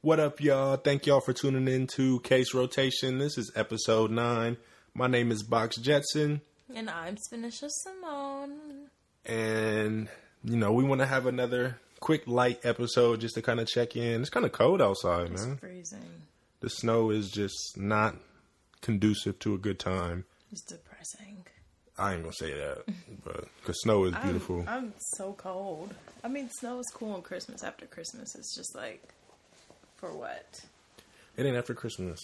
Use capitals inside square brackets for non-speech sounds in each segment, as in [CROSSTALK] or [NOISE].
What up, y'all? Thank y'all for tuning in to Case Rotation. This is episode nine. My name is Box Jetson, And I'm Spinisha Simone. and you know we want to have another quick light episode just to kind of check in. It's kind of cold outside, man. It's man. freezing. The snow is just not conducive to a good time. It's depressing. I ain't gonna say that, [LAUGHS] but because snow is beautiful. I'm, I'm so cold. I mean, snow is cool on Christmas. After Christmas, it's just like, for what? it ain't after Christmas.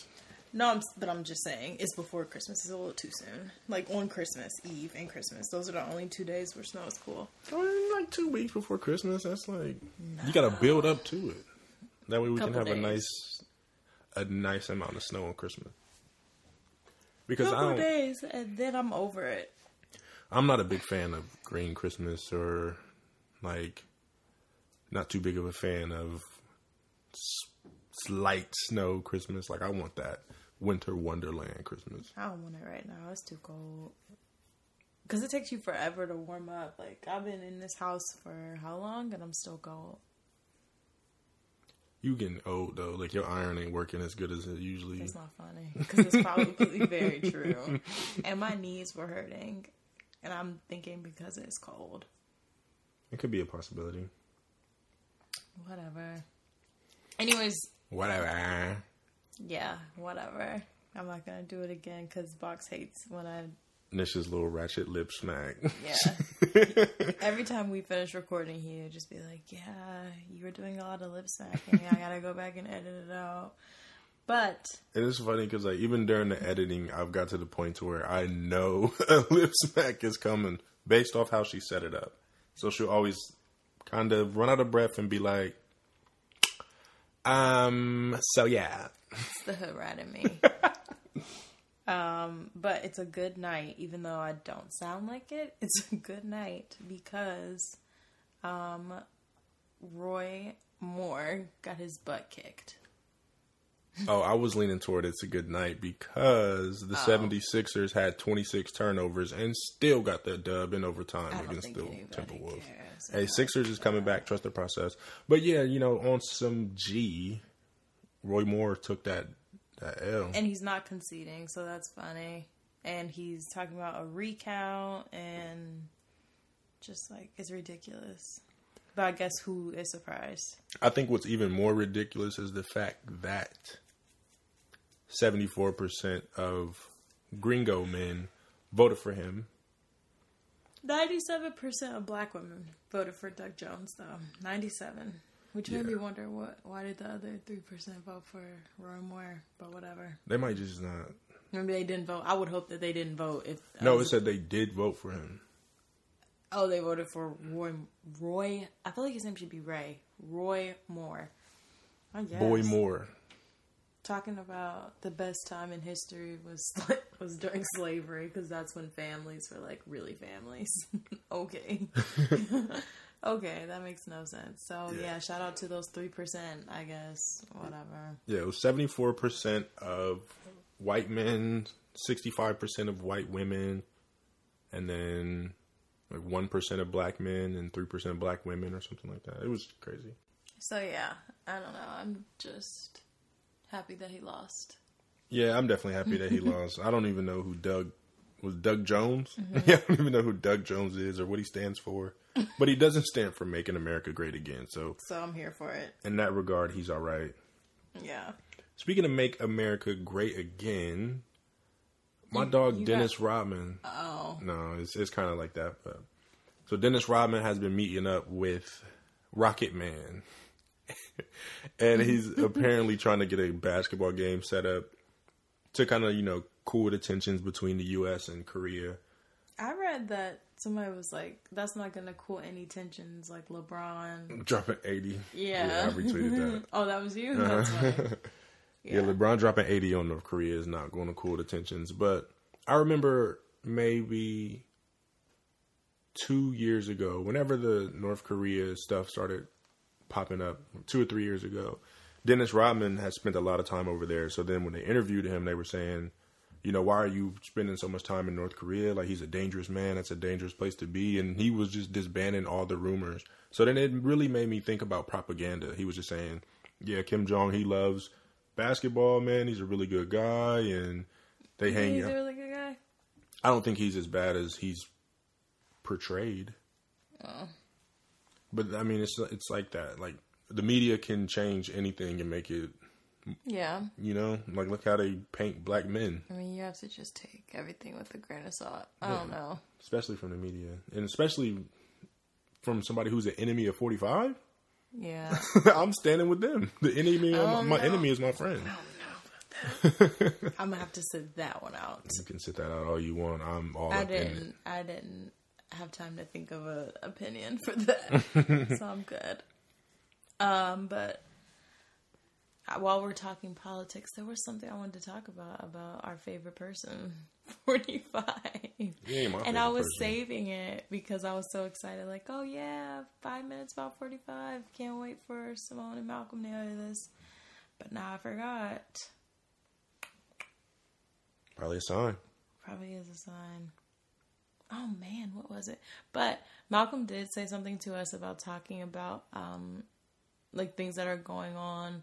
No, I'm, but I'm just saying, it's before Christmas. It's a little too soon. Like on Christmas Eve and Christmas, those are the only two days where snow is cool. I mean, like two weeks before Christmas. That's like you got to build up to it. That way we can Couple have a nice, a nice amount of snow on Christmas. Because I don't, days, and then I'm over it. I'm not a big fan of green Christmas or like not too big of a fan of light snow Christmas. Like I want that winter wonderland Christmas. I don't want it right now. It's too cold. Because it takes you forever to warm up. Like, I've been in this house for how long? And I'm still cold. You getting old though. Like your iron ain't working as good as it usually. It's not funny. Because it's probably [LAUGHS] very true. And my knees were hurting. And I'm thinking because it's cold. It could be a possibility. Whatever. Anyways, Whatever. yeah, whatever. I'm not going to do it again because Box hates when I. Nisha's little ratchet lip smack. Yeah. [LAUGHS] Every time we finish recording, he would just be like, Yeah, you were doing a lot of lip smacking. I got to go back and edit it out. But it's funny because like even during the editing, I've got to the point to where I know [LAUGHS] a lip smack is coming based off how she set it up. So she'll always kind of run out of breath and be like, "Um, so yeah." it's the hood rat in me. [LAUGHS] um, but it's a good night, even though I don't sound like it. [LAUGHS] It's a good night because um, Roy Moore got his butt kicked. Oh, I was leaning toward it's a good night because the 76ers had 26 turnovers and still got the dub in overtime against the Timberwolves. Hey, Sixers is coming back. Trust the process. But yeah, you know, on some G, Roy Moore took that that L. and he's not conceding, so that's funny. And he's talking about a recount and just like it's ridiculous. But I guess who is surprised? I think what's even more ridiculous is the fact that 74% of gringo men voted for him. Ninety-seven percent of black women voted for Doug Jones, though. Ninety-seven, which made Yeah. me wonder what. Why did the other three percent vote for Roy Moore? But whatever. They might just not. Maybe they didn't vote. I would hope that they didn't vote. If No, it said they did vote for him. oh, they voted for Roy. Roy. I feel like his name should be Ray. Roy Moore. I guess. Boy Moore. Talking about the best time in history was [LAUGHS] was during slavery because that's when families were like really families. [LAUGHS] okay, [LAUGHS] okay, that makes no sense. So Yeah. yeah. shout out to those three percent. I guess whatever. Yeah, it was 74% of white men, 65% of white women, and then like 1% of black men and 3% of black women or something like that. It was crazy. So yeah, I don't know. I'm just happy that he lost. Yeah, I'm definitely happy that he [LAUGHS] lost. I don't even know who Doug was. Doug Jones. [LAUGHS] Mm-hmm. Yeah, I don't even know who Doug Jones is or what he stands for. [LAUGHS] But he doesn't stand for making America great again. So So I'm here for it. in that regard, he's all right. Yeah. Speaking of make America great again, my dog you Dennis Rodman. Oh. No, it's it's kind of like that. But so Dennis Rodman has been meeting up with Rocket Man, and he's apparently trying to get a basketball game set up to kind of you know cool the tensions between the U.S. and Korea. I read that somebody was like, "That's not gonna cool any tensions." Like LeBron. Dropping eighty. Yeah. I retweeted that. [LAUGHS] oh, that was you. Uh-huh. That's funny. [LAUGHS] Yeah. LeBron dropping 80 on North Korea is not going to cool the tensions. But I remember maybe two years ago, whenever the North Korea stuff started popping up, two or three years ago, Dennis Rodman had spent a lot of time over there. So then when they interviewed him, they were saying, you know, why are you spending so much time in North Korea? Like, he's a dangerous man. That's a dangerous place to be. And he was just disbanding all the rumors. So then it really made me think about propaganda. He was just saying, Yeah, Kim Jong, he loves basketball, man. He's a really good guy, and they You hang he's out. a really good guy. I don't think he's as bad as he's portrayed. Oh. But I mean, it's it's like that. Like the media can change anything and make it. Yeah, You know, like look how they paint black men, I mean, you have to just take everything with a grain of salt. I don't know. especially from the media, and especially from somebody who's an enemy of forty five. Yeah. [LAUGHS] I'm standing with them. The enemy, of my, Oh, my no. enemy is my friend. Oh, [LAUGHS] I'm gonna have to sit that one out. You can sit that out all you want. I'm all I up in it. didn't. I didn't have time to think of an opinion for that, [LAUGHS] so I'm good. Um, but uh, while we're talking politics, there was something I wanted to talk about about our favorite person, [LAUGHS] 45. You ain't my and I was person. saving it because I was so excited. Like, oh yeah, five minutes about 45. Can't wait for Simone and Malcolm to hear this. But now I forgot. Probably a sign. Probably is a sign. Oh man, what was it? But Malcolm did say something to us about talking about um like things that are going on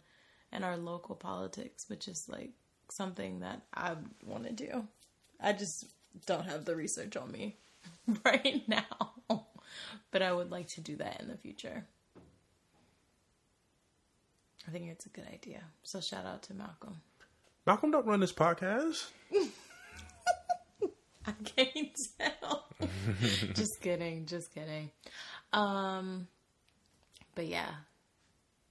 in our local politics, which is like something that I want to do. I just don't have the research on me [LAUGHS] right now. But I would like to do that in the future. I think it's a good idea. So shout out to Malcolm. Malcolm don't run this podcast. [LAUGHS] I can't tell. [LAUGHS] just kidding, just kidding. Um, but yeah,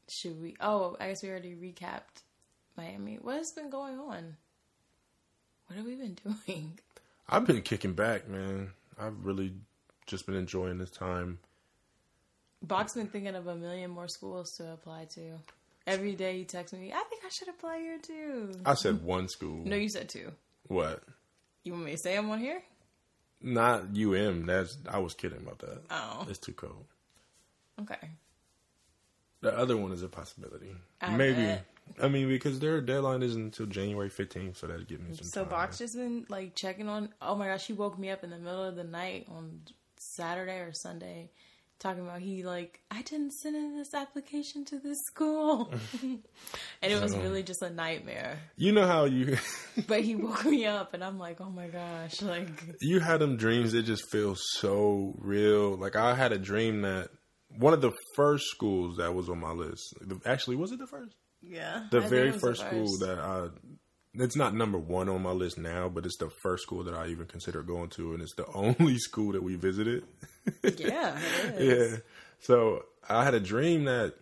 should we? Oh, I guess we already recapped Miami. What has been going on? What have we been [LAUGHS] doing? I've been kicking back, man. I've really just been enjoying this time. Box's been thinking of a million more schools to apply to. Every day he texts me, I think I should apply here too. I said one school. No, you said two. What? You want me to say I'm on here? Not UM. That's I was kidding about that. Oh, It's too cold. okay. The other one is a possibility. I Maybe. bet. I mean, because their deadline isn't until January 15th, so that'd give me some So time. Box's just been like checking on. Oh my gosh, he woke me up in the middle of the night on Saturday or Sunday, talking about he like I didn't send in this application to this school, [LAUGHS] and it was really just a nightmare. You know how you [LAUGHS] But he woke me up, and I'm like, oh my gosh, [LAUGHS] like you had them dreams It just feels so real. Like I had a dream that one of the first schools that was on my list. Actually, was it the first? yeah, The I very it was the first school that I. It's not number one on my list now, but it's the first school that I even consider going to, and it's the [LAUGHS] only school that we visited. yeah, it [LAUGHS] is. yeah. So I had a dream that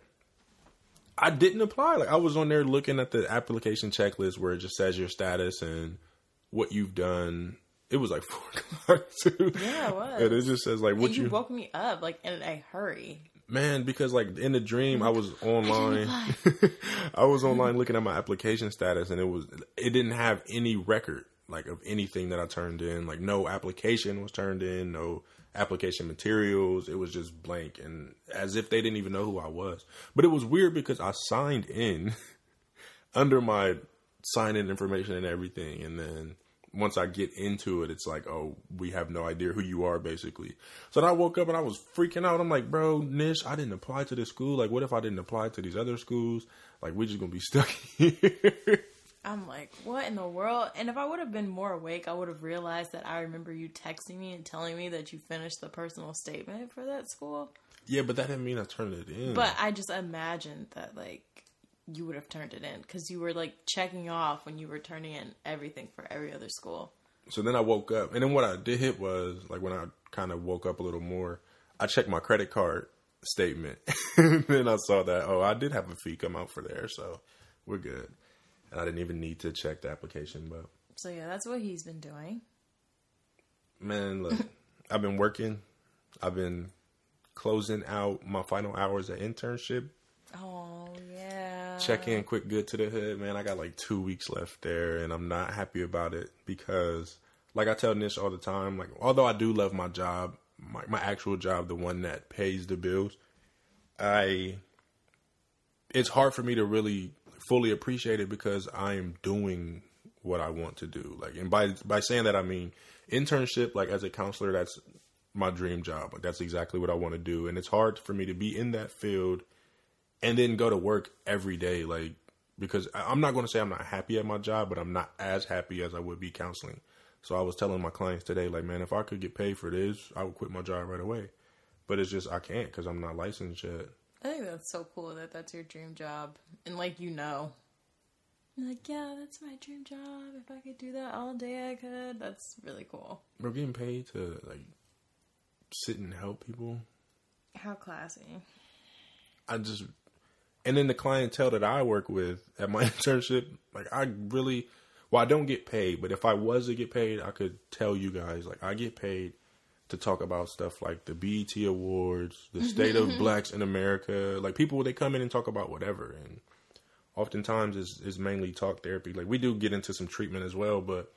I didn't apply. Like I was on there looking at the application checklist where it just says your status and what you've done. It was like [LAUGHS] four o'clock too. Yeah, it was. And it just says like what And you, you, woke me up like in a hurry. Man because like in the dream I was online. [LAUGHS] I was online looking at my application status and it was it didn't have any record like of anything that I turned in. Like no application was turned in, no application materials. It was just blank and as if they didn't even know who I was. But it was weird because I signed in [LAUGHS] under my sign in information and everything and then once I get into it, it's like, oh, we have no idea who you are, basically. So then I woke up and I was freaking out. I'm like, bro, Nish, I didn't apply to this school. Like, what if I didn't apply to these other schools? Like, we're just gonna be [LAUGHS] stuck here. I'm like, what in the world? And if I would have been more awake, I would have realized that I remember you texting me and telling me that you finished the personal statement for that school. yeah, but that didn't mean I turned it in. But I just imagined that like you would have turned it in because you were like checking off when you were turning in everything for every other school. so then I woke up, and then what I did hit was like when I kind of woke up a little more, I checked my credit card statement, [LAUGHS] and then I saw that oh, I did have a fee come out for there, so we're good. And I didn't even need to check the application, but So yeah, that's what he's been doing. Man, look, [LAUGHS] I've been working. I've been closing out my final hours of internship. Oh yeah. Check in quick good to the hood, man. I got like two weeks left there and I'm not happy about it because like I tell Nish all the time, like although I do love my job, my, my actual job, the one that pays the bills, I it's hard for me to really fully appreciate it because I am doing what I want to do. Like, and by by saying that, I mean internship. Like as a counselor, that's my dream job. Like that's exactly what I want to do. And it's hard for me to be in that field and then go to work every day, like because I'm not going to say I'm not happy at my job, but I'm not as happy as I would be counseling. So I was telling my clients today, like, man, if I could get paid for this, I would quit my job right away. But it's just I can't because I'm not licensed yet. I think that's so cool that that's your dream job, and like you know, You're like yeah, that's my dream job. If I could do that all day, I could. That's really cool. We're getting paid to like sit and help people. How classy. I just and then the clientele that I work with at my [LAUGHS] internship, like I really well, I don't get paid, but if I was to get paid, I could tell you guys like I get paid to talk about stuff like the BET Awards, the state of [LAUGHS] blacks in America. Like people they come in and talk about whatever and oftentimes is is mainly talk therapy. Like we do get into some treatment as well, but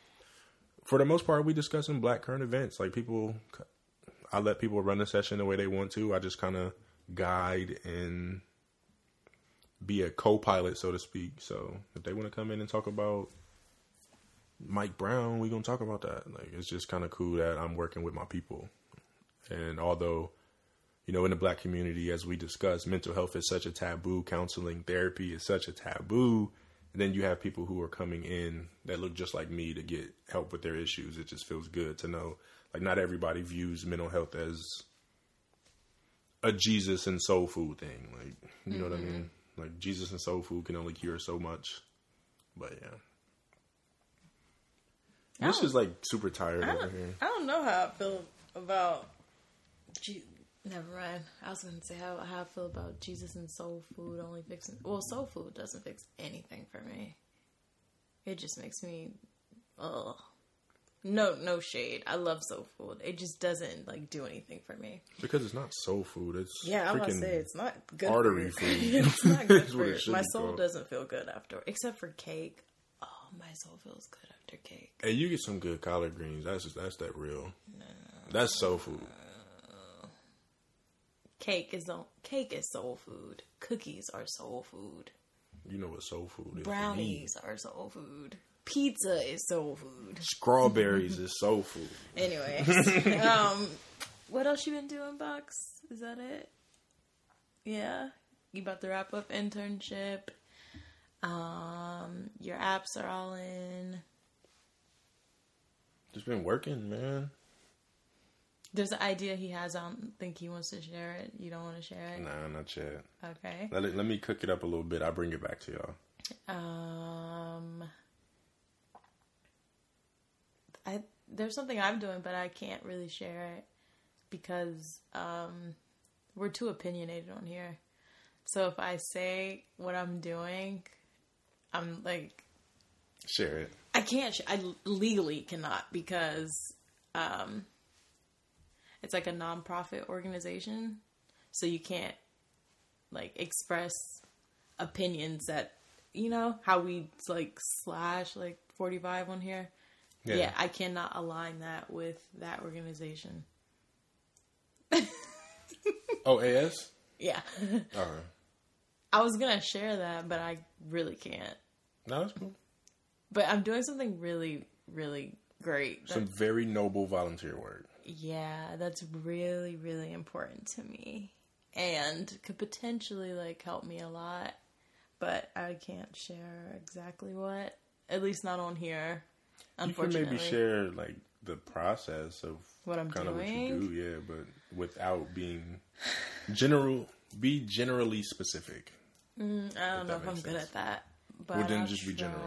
for the most part we discuss discussing black current events. Like people I let people run the session the way they want to. I just kind of guide and be a co-pilot, so to speak. So if they want to come in and talk about Mike Brown, we're gonna talk about that. Like it's just kind of cool that I'm working with my people. And although, you know, in the black community, as we discussed, mental health is such a taboo. Counseling, therapy is such a taboo. And then you have people who are coming in that look just like me to get help with their issues. It just feels good to know, like, not everybody views mental health as a Jesus and soul food thing. Like, you know what I mm-hmm. mean? Like, Jesus and soul food can only cure so much. But yeah. This is like super tired over here. I don't know how I feel about. Je- Never mind. I was gonna say how how I feel about Jesus and soul food only fixing. Well, soul food doesn't fix anything for me. It just makes me, ugh. No, no shade. I love soul food. It just doesn't like do anything for me. Because it's not soul food. It's Yeah, I'm gonna say it's not good. artery [LAUGHS] food. it's not [LAUGHS] good for it My soul called. doesn't feel good after, except for cake. Oh, my soul feels good after cake. Hey, you get some good collard greens. That's just, that's that real. That's soul food. Cake is on cake is soul food. Cookies are soul food. You know what soul food is. Brownies are soul food. Pizza is soul food. Strawberries is soul food. [LAUGHS] Anyways, [LAUGHS] um, what else you been doing, Bucks? Is that it? Yeah, you about to wrap up internship. Um, your apps are all in. Just been working, man. There's an idea he has. I don't think he wants to share it. You don't want to share it. Nah, not yet. Okay. Let, it, let me cook it up a little bit. I'll bring it back to y'all. Um, I there's something I'm doing, but I can't really share it because um, we're too opinionated on here. So if I say what I'm doing, I'm like Share it. I can't. Sh- I legally cannot because um, it's like a nonprofit organization, so you can't like express opinions that you know how we like slash like forty five on here. Yeah. I cannot align that with that organization. [LAUGHS] Oh, AS? Yeah, [LAUGHS] All right. I was gonna share that, but I really can't. No, that's cool. But I'm doing something really, really great. Some very noble volunteer work. Yeah, that's really, really important to me. And could potentially like help me a lot. But I can't share exactly what. At least not on here. You can maybe share like the process of What I'm kind of what you doing? do, yeah, but without being general. Be generally specific. I don't know if I'm makes good at that. But Well, then I'll just be general.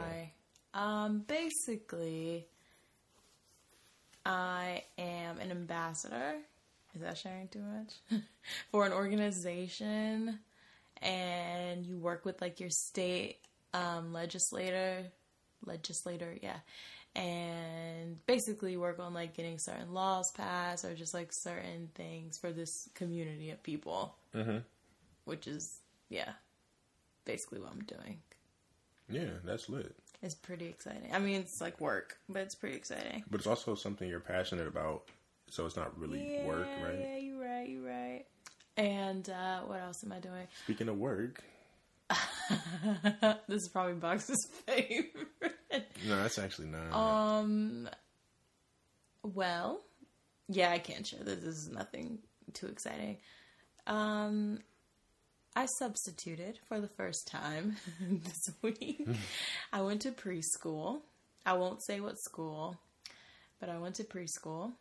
Um basically I am an ambassador. Is that sharing too much? [LAUGHS] For an organization and you work with like your state um legislator legislator, yeah. And basically work on like getting certain laws passed or just like certain things for this community of people. Mm-hmm. Which is yeah, basically what I'm doing. Yeah, that's lit. It's pretty exciting. I mean, it's like work, but it's pretty exciting. But it's also something you're passionate about, so it's not really work, right? Yeah, you're right. You're right. And uh, what else am I doing? Speaking of work, [LAUGHS] this is probably Box's [LAUGHS] favorite. [LAUGHS] no, that's actually not. Um. Well, yeah, I can't share this. This is nothing too exciting. Um, I substituted for the first time [LAUGHS] this week. I went to preschool. I won't say what school, but I went to preschool.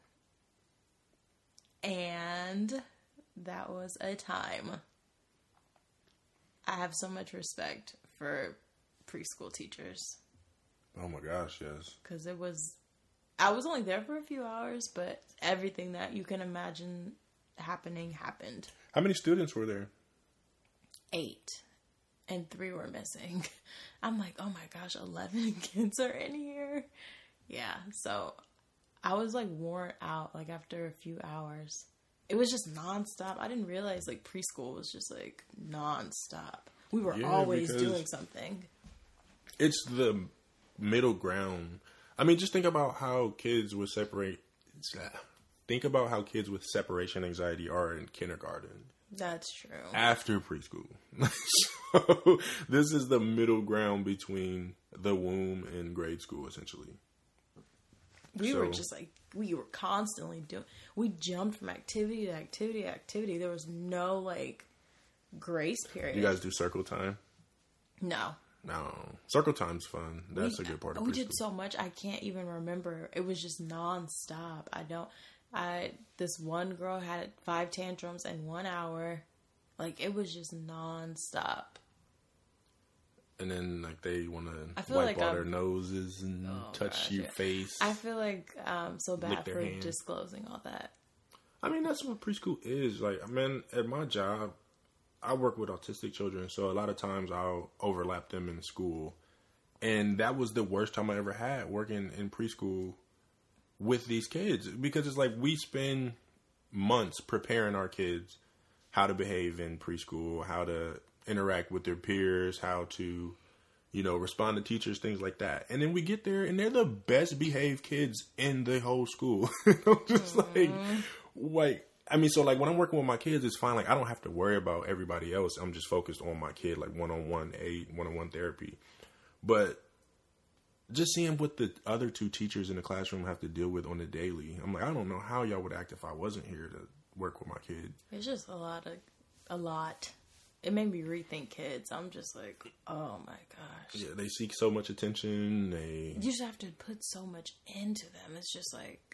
And that was a time. I have so much respect for preschool teachers Oh my gosh, yes. because it was. I was only there for a few hours, but everything that you can imagine happening happened. How many students were there? Eight, and three were missing. [LAUGHS] I'm like, oh my gosh, 11 [LAUGHS] kids are in here. Yeah, so I was like worn out like after a few hours. It was just nonstop. I didn't realize like preschool was just like nonstop. We were Yeah, always doing something. It's the middle ground. I mean, just think about how kids with separate. Think about how kids with separation anxiety are in kindergarten That's true. after preschool. [LAUGHS] so this is the middle ground between the womb and grade school, essentially. we were just like we were constantly doing we jumped from activity to activity to activity there was no like grace period You guys do circle time? no No, circle time's fun. That's we, a good part of we preschool. did so much i can't even remember it was just nonstop i don't i this one girl had five tantrums in one hour like it was just nonstop and then like they want to wipe like all I've- their noses and Oh, touch gosh, your yeah. face. i feel like um so bad for hand. disclosing all that I mean, that's what preschool is. Like, I mean at my job, I work with autistic children, so a lot of times I'll overlap them in school. And that was the worst time I ever had working in preschool with these kids because it's like we spend months preparing our kids how to behave in preschool, how to interact with their peers, how to, you know, respond to teachers, things like that. And then we get there and they're the best behaved kids in the whole school. [LAUGHS] I'm just like, like, I mean, so like when I'm working with my kids, it's fine. Like I don't have to worry about everybody else. I'm just focused on my kid, like one on one aid, one on one therapy. But just seeing what the other two teachers in the classroom have to deal with on the daily, I'm like, I don't know how y'all would act if I wasn't here to work with my kid. It's just a lot of a lot. It made me rethink kids. I'm just like, oh my gosh. Yeah, they seek so much attention. They You just have to put so much into them. It's just like,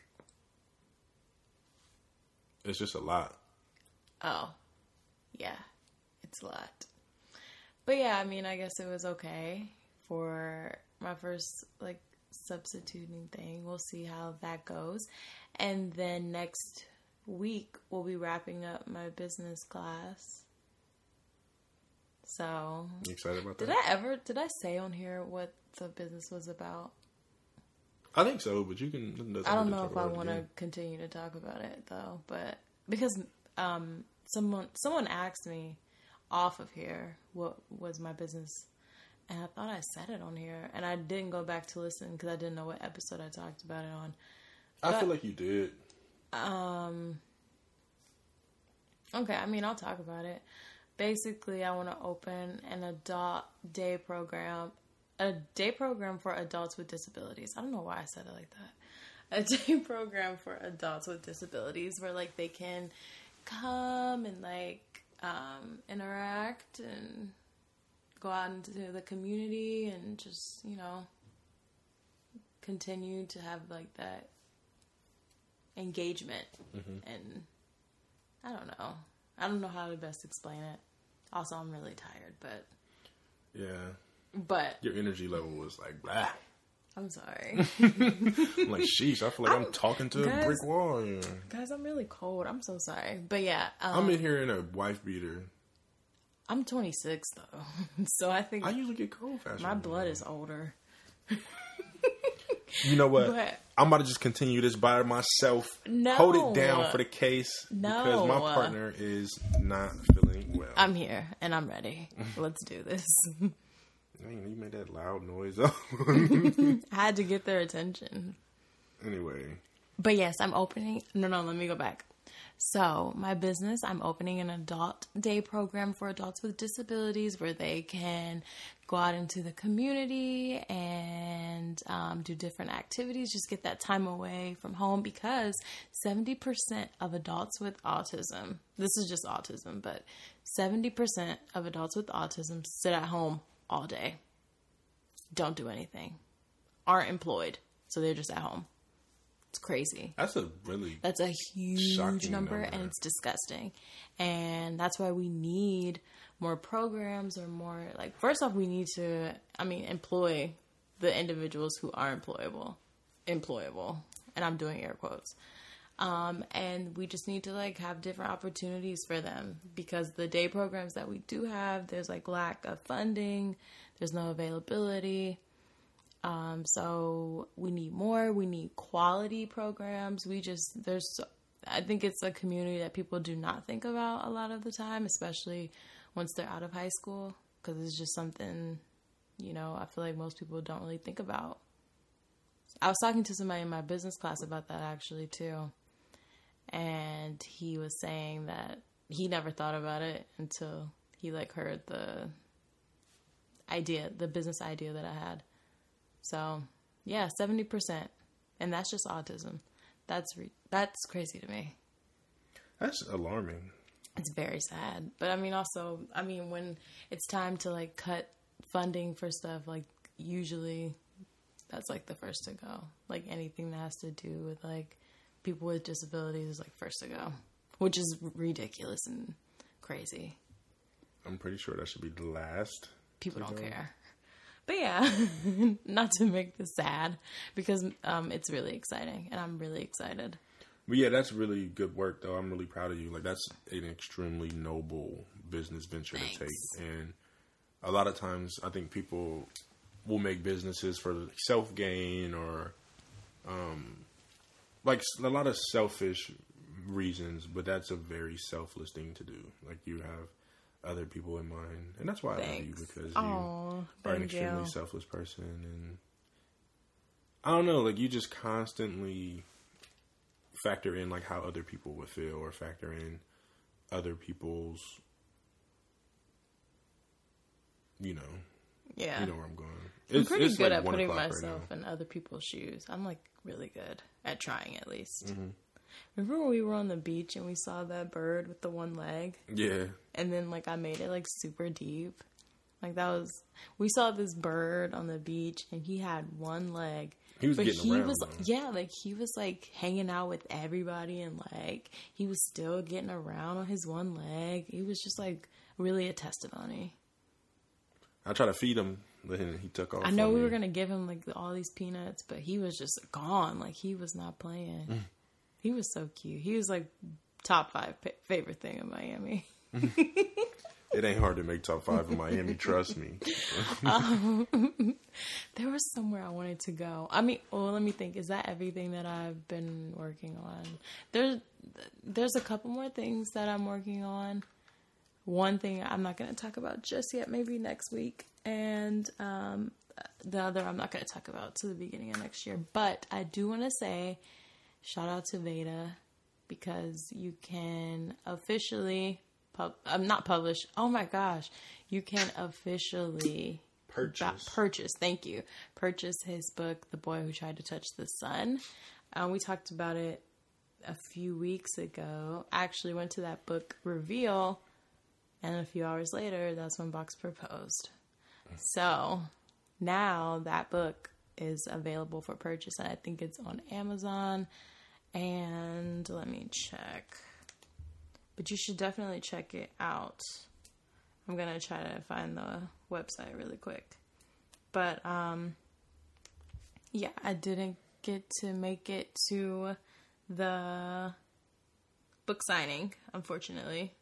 it's just a lot. oh, yeah, it's a lot. But yeah, I mean, I guess it was okay for my first like substituting thing. We'll see how that goes. And then next week we'll be wrapping up my business class. So You excited about that? Did I ever did I say on here what the business was about? I think so, but you can. I don't know if I want to continue to talk about it though, but because um someone someone asked me off of here what was my business and I thought I said it on here and I didn't go back to listen because I didn't know what episode I talked about it on. I feel like you did. Um Okay, I mean, I'll talk about it. Basically, I want to open an adult day program, a day program for adults with disabilities. I don't know why I said it like that. A [LAUGHS] day program for adults with disabilities where like they can come and like um, interact and go out into the community and just you know continue to have like that engagement and I don't know. I don't know how to best explain it. Also, I'm really tired, but Yeah, but your energy level was like blah. I'm sorry, [LAUGHS] I'm like, sheesh, I feel like I'm, I'm- talking to a brick wall. Guys. I'm really cold. I'm so sorry, but yeah, um, I'm in here in a wife beater. I'm 26 though, [LAUGHS] so I think I usually get cold faster. my blood is older. [LAUGHS] You know what? But- I'm about to just continue this by myself. No. Hold it down for the case. Because my partner is not feeling well. I'm here and I'm ready. Let's do this. Dang, you made that loud noise. up. [LAUGHS] I had to get their attention. anyway, But yes, I'm opening. No, no, let me go back. So, my business, I'm opening an adult day program for adults with disabilities where they can go out into the community and um, do different activities, just get that time away from home because 70% of adults with autism, this is just autism, but 70% of adults with autism sit at home all day, don't do anything, aren't employed, so they're just at home. It's crazy. That's a really That's a huge number, number. and it's disgusting. And that's why we need more programs or more like first off we need to I mean employ the individuals who are employable. Employable. And I'm doing air quotes. Um, and we just need to like have different opportunities for them because the day programs that we do have, there's like lack of funding, there's no availability. Um, so we need more. We need quality programs. We just there's I think it's a community that people do not think about a lot of the time, especially once they're out of high school, because it's just something you know I feel like most people don't really think about. I was talking to somebody in my business class about that actually too, and he was saying that he never thought about it until he like heard the idea, the business idea that I had. So, yeah, 70%. And that's just autism. That's re- that's crazy to me. that's alarming. It's very sad. But I mean also, I mean when it's time to like cut funding for stuff like usually that's like the first to go. Like anything that has to do with like people with disabilities is like first to go, which is ridiculous and crazy. I'm pretty sure that should be the last. people don't go. care. But yeah, [LAUGHS] not to make this sad because um, it's really exciting and I'm really excited. But yeah, that's really good work, though. I'm really proud of you. Like that's an extremely noble business venture to take, and a lot of times I think people will make businesses for self gain or, um, like a lot of selfish reasons. But that's a very selfless thing to do. Like you have other people in mind, and that's why I love you Thanks. because you Oh, are an extremely you. selfless person, and I don't know, like you just constantly factor in like how other people would feel, or factor in other people's, you know, Yeah. you know where I'm going. I'm pretty good like at putting o'clock right myself in other people's shoes. I'm like really good at trying at least. Mm-hmm. Remember when we were on the beach and we saw that bird with the one leg? Yeah, and then like I made it like super deep. Like that was we saw this bird on the beach and he had one leg. He was but getting he around, was yeah, like he was like hanging out with everybody and like he was still getting around on his one leg. He was just like really a testimony. I tried to feed him, but he took off. I know we me. were gonna give him like all these peanuts, but he was just gone. Like he was not playing. Mm. he was so cute. He was like top five favorite thing in Miami. [LAUGHS] It ain't hard to make top five in Miami. trust me. [LAUGHS] [LAUGHS] There was somewhere I wanted to go. I mean, well, let me think. Is that everything that I've been working on? There's there's a couple more things that I'm working on. One thing I'm not going to talk about just yet, maybe next week, and um, the other I'm not going to talk about to the beginning of next year. But I do want to say, shout out to Veda because you can officially, pub- I'm not publish. Oh my gosh, you can officially Purchase. Ba- purchase. Thank you. Purchase his book, The Boy Who Tried to Touch the Sun. Um, we talked about it a few weeks ago. I actually went to that book reveal, and a few hours later, that's when Box proposed. So now that book is available for purchase, and I think it's on Amazon. And let me check. But you should definitely check it out. I'm gonna try to find the website really quick. But um yeah, I didn't get to make it to the book signing, unfortunately.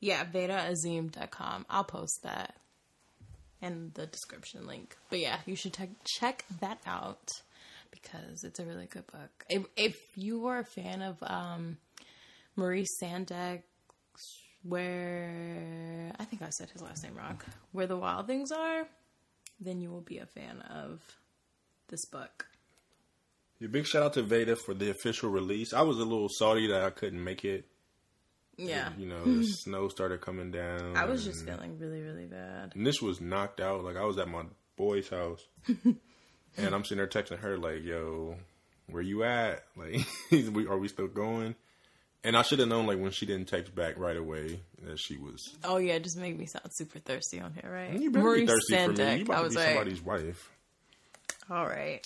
Yeah, VedaAzim.com. I'll post that in the description link. But yeah, you should check check that out because it's a really good book. If if you are a fan of um, Sandak, where I think I said his last name wrong, where the wild things are, then you will be a fan of this book. Your big shout out to Veda for the official release. I was a little salty that I couldn't make it. Yeah. You know, the [LAUGHS] snow started coming down. I was just feeling really, really bad. And this was knocked out. Like I was at my boy's house, [LAUGHS] and I'm sitting there texting her like, "Yo, where you at? Like, [LAUGHS] are we still going?" And I should have known like when she didn't text back right away that she was. Oh yeah, just made me sound super thirsty on here, right? You better be thirsty for me. You about I to was be like, somebody's wife. all right.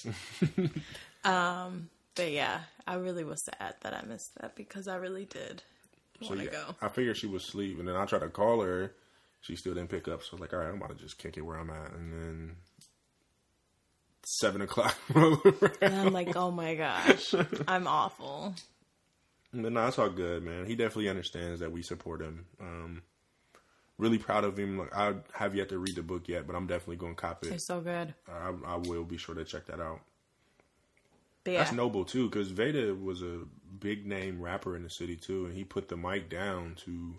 um, but yeah, I really was sad that I missed that because I really did So yeah, go. I figured she was asleep, and then I tried to call her. She still didn't pick up. So I was like, "All right, I'm about to just kick it where I'm at." And then seven [LAUGHS] o'clock. And I'm like, oh my gosh, I'm awful. But no, it's all good, man. He definitely understands that we support him. Um, really proud of him. Like, I have yet to read the book yet, but I'm definitely going to cop it. It's so good. I, I will be sure to check that out. But yeah, That's noble too, because Veda was a big name rapper in the city too, and he put the mic down to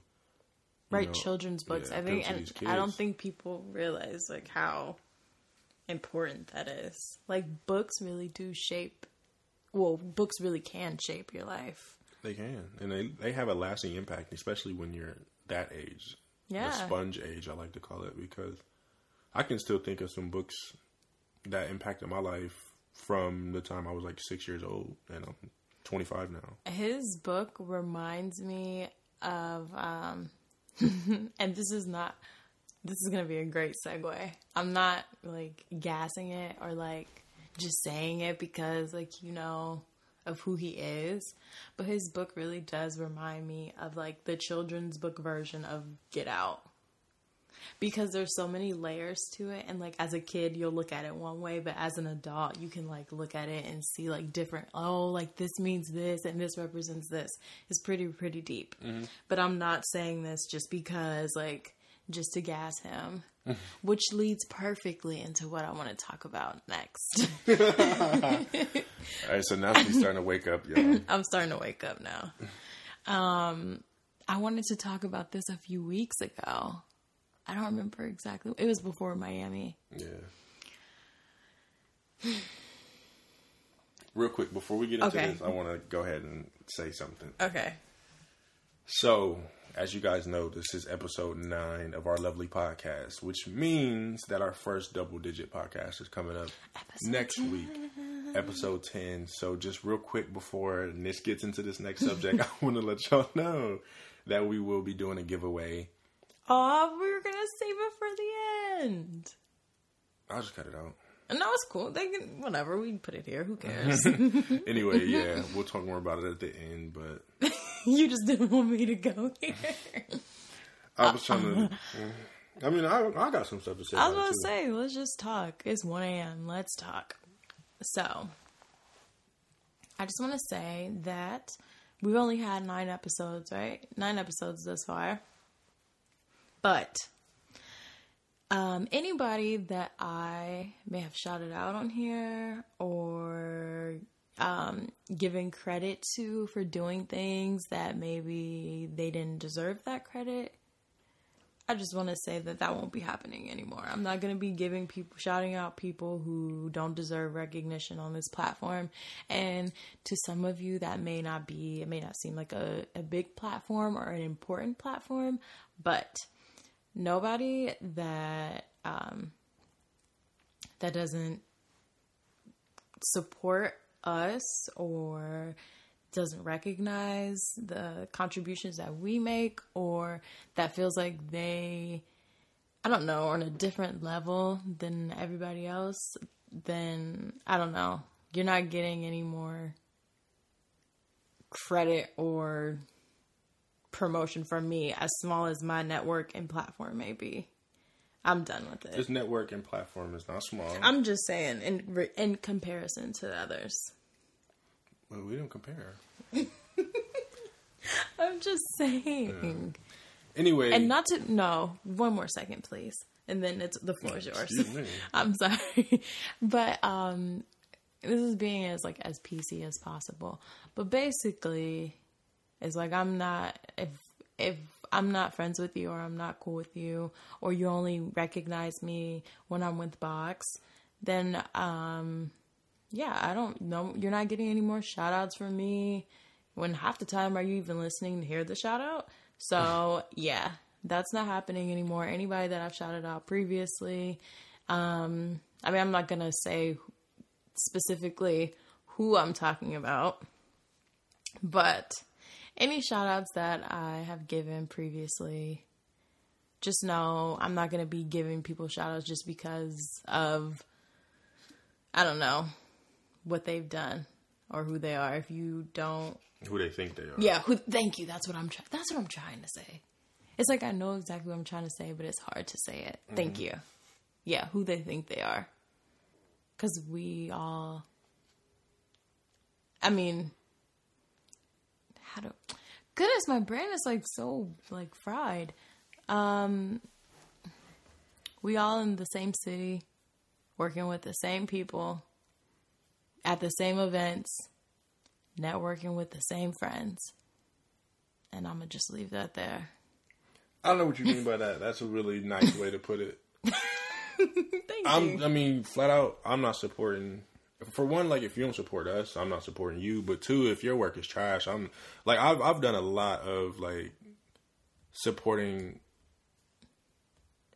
write know, children's books. yeah, I think, and I don't think people realize like how important that is. Like books really do shape. Well, books really can shape your life. They can, and they they have a lasting impact, especially when you're that age, Yeah. the sponge age, I like to call it, because I can still think of some books that impacted my life from the time I was like six years old, and I'm 25 now. His book reminds me of, um, [LAUGHS] and this is not, this is to be a great segue. I'm not like gassing it or like just saying it because, like, you know, of who he is. But his book really does remind me of like the children's book version of Get Out. Because there's so many layers to it, and like as a kid, you'll look at it one way, but as an adult, you can like look at it and see like different. Oh, like this means this, and this represents this. It's pretty pretty deep. But I'm not saying this just because like just to gas him, [LAUGHS] which leads perfectly into what I want to talk about next. All right, so now she's starting to wake up, y'all. [LAUGHS] I'm starting to wake up now. Um, I wanted to talk about this a few weeks ago. I don't remember exactly. It was before Miami. Yeah. Real quick, before we get into Okay. this, I want to go ahead and say something. Okay. So, as you guys know, this is episode nine of our lovely podcast, which means that our first double digit podcast is coming up next week, episode 10. So, just real quick before Nish gets into this next subject, [LAUGHS] I want to let y'all know that we will be doing a giveaway. Oh, we were gonna save it for the end. I'll just cut it out. And no, it's cool. They can whatever. We can put it here. Who cares? [LAUGHS] [LAUGHS] Anyway, yeah, we'll talk more about it at the end, but [LAUGHS] you just didn't want me to go here. I was trying to. I mean, I, I got some stuff to say. I was about gonna say, let's just talk. It's 1 a.m. Let's talk. So, I just want to say that we've only had nine episodes, right? Nine episodes thus far. But um, anybody that I may have shouted out on here or um, given credit to for doing things that maybe they didn't deserve that credit, I just want to say that that won't be happening anymore. I'm not going to be giving people, shouting out people who don't deserve recognition on this platform. And to some of you, that may not be, it may not seem like a, a big platform or an important platform, but nobody that, um, that doesn't support us or doesn't recognize the contributions that we make or that feels like they I don't know, on a different level than everybody else, then I don't know. You're not getting any more credit or promotion from me as small as my network and platform may be. I'm done with it. This network and platform is not small. I'm just saying in in comparison to the others. well, we don't compare. [LAUGHS] I'm just saying. Anyway, And not to no, one more second, please. And then it's the floor is yours. [LAUGHS] I'm sorry. [LAUGHS] But um this is being as like as PC as possible. But basically it's like I'm not if if I'm not friends with you or I'm not cool with you or you only recognize me when I'm with Box, then um yeah, I don't know. You're not getting any more shout outs from me. When half the time are you even listening to hear the shout out? So, [LAUGHS] yeah, that's not happening anymore. Anybody that I've shouted out previously, um, I mean, I'm not to say specifically who I'm talking about, but any shout outs that I have given previously, just know I'm not going to be giving people shout outs just because of, I don't know, what they've done or who they are. If you don't, Who they think they are. yeah, who, thank you. That's what I'm trying. That's what I'm trying to say. It's like I know exactly what I'm trying to say, but it's hard to say it. Thank mm-hmm. you. Yeah, who they think they are. Because we all. I mean, how do? Goodness, my brain is like so like fried. Um, we all in the same city, working with the same people, at the same events, networking with the same friends. And I'm gonna just leave that there. I don't know what you mean by that. That's a really nice way to put it. [LAUGHS] Thank I'm, you. I mean, flat out, I'm not supporting. For one, like if you don't support us, I'm not supporting you. But two, if your work is trash, I'm like I've I've done a lot of like supporting.